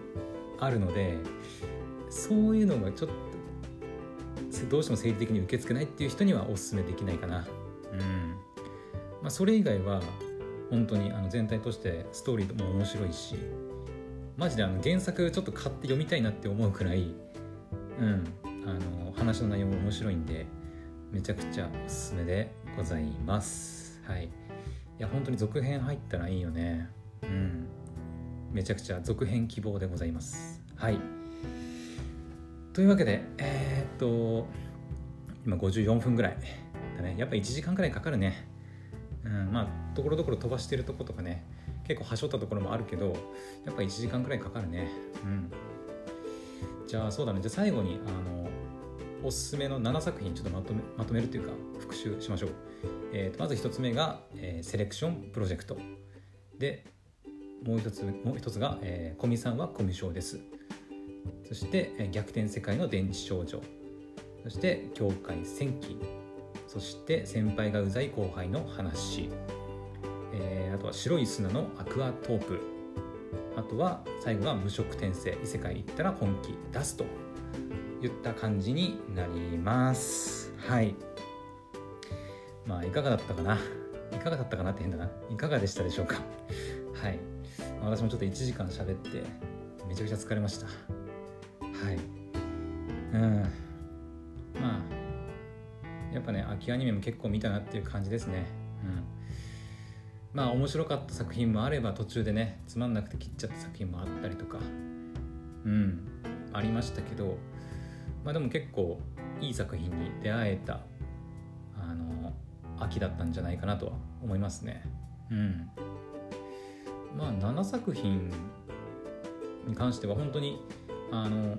あるのでそういうのがちょっとどうしても生理的に受け付けないっていう人にはおすすめできないかな。うん。まあ、それ以外は本当にあの全体としてストーリーも面白いしマジであの原作ちょっと買って読みたいなって思うくらい、うん、あの話の内容も面白いんでめちゃくちゃおすすめでございます。はい。いや本当に続編入ったらいいよね。うん。めちゃくちゃ続編希望でございます。はい。というわけでえー、っと今54分ぐらいだね。やっぱ1時間くらいかかるね。うんまあところどころ飛ばしてるとことかね結構はしょったところもあるけどやっぱ1時間くらいかかるね。うん。じゃあそうだね。じゃあ最後にあのおすすめの7作品ちょっとまとめまとめるというか復習しましょう。えー、とまず1つ目が、えー、セレクションプロジェクト。でもう一つもう一つが、えー、コミさんはコミュ障です。そして、えー、逆転世界の電池少女。そして教会戦記そして先輩がうざい後輩の話、えー、あとは白い砂のアクアトープ。あとは最後は無色転生。異世界行ったら本気出すといった感じになります。はい。まあいかがだったかな？いかがだったかなって変だな。いかがでしたでしょうか？はい。私もちょっと1時間喋ってめちゃくちゃ疲れました。はい。うん。まあやっぱね秋アニメも結構見たなっていう感じですね。うん。まあ面白かった作品もあれば途中でねつまんなくて切っちゃった作品もあったりとかうんありましたけどまあでも結構いい作品に出会えたあの秋だったんじゃないかなとは思いますね。うん。まあ7作品に関しては本当にあの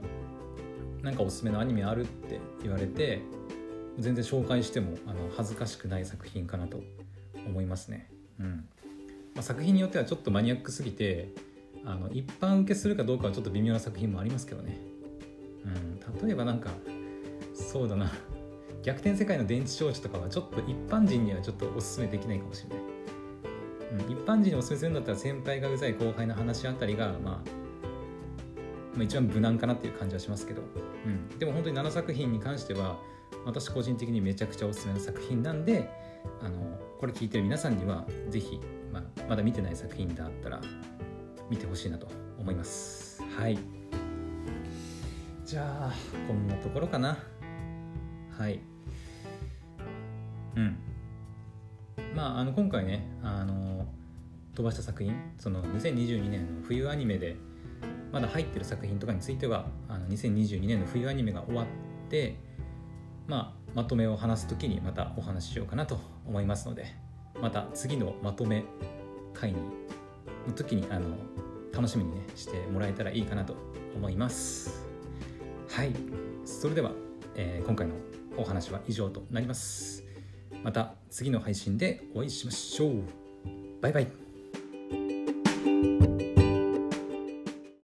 なんかおすすめのアニメあるって言われて全然紹介してもあの恥ずかしくない作品かなと思いますね。うんまあ、作品によってはちょっとマニアックすぎてあの一般受けするかどうかはちょっと微妙な作品もありますけどね。うん、例えばなんかそうだな逆転世界の電池少女とかはちょっと一般人にはちょっとおすすめできないかもしれない。うん、一般人におすすめするんだったら先輩がうざい後輩の話あたりが、まあ、まあ一番無難かなっていう感じはしますけど、うん、でも本当に7作品に関しては私個人的にめちゃくちゃおすすめの作品なんであのこれ聞いてる皆さんには是非、まあ、まだ見てない作品だったら見てほしいなと思います。はい。じゃあこんなところかな。はい。うん。まああの今回ねあの飛ばした作品その2022年の冬アニメでまだ入ってる作品とかについてはあの2022年の冬アニメが終わってまあ、まとめを話す時にまたお話ししようかなと思いますのでまた次のまとめ会にの時にあの楽しみにねしてもらえたらいいかなと思います。はい。それでは、えー、今回のお話は以上となります。また次の配信でお会いしましょう。バイバイ。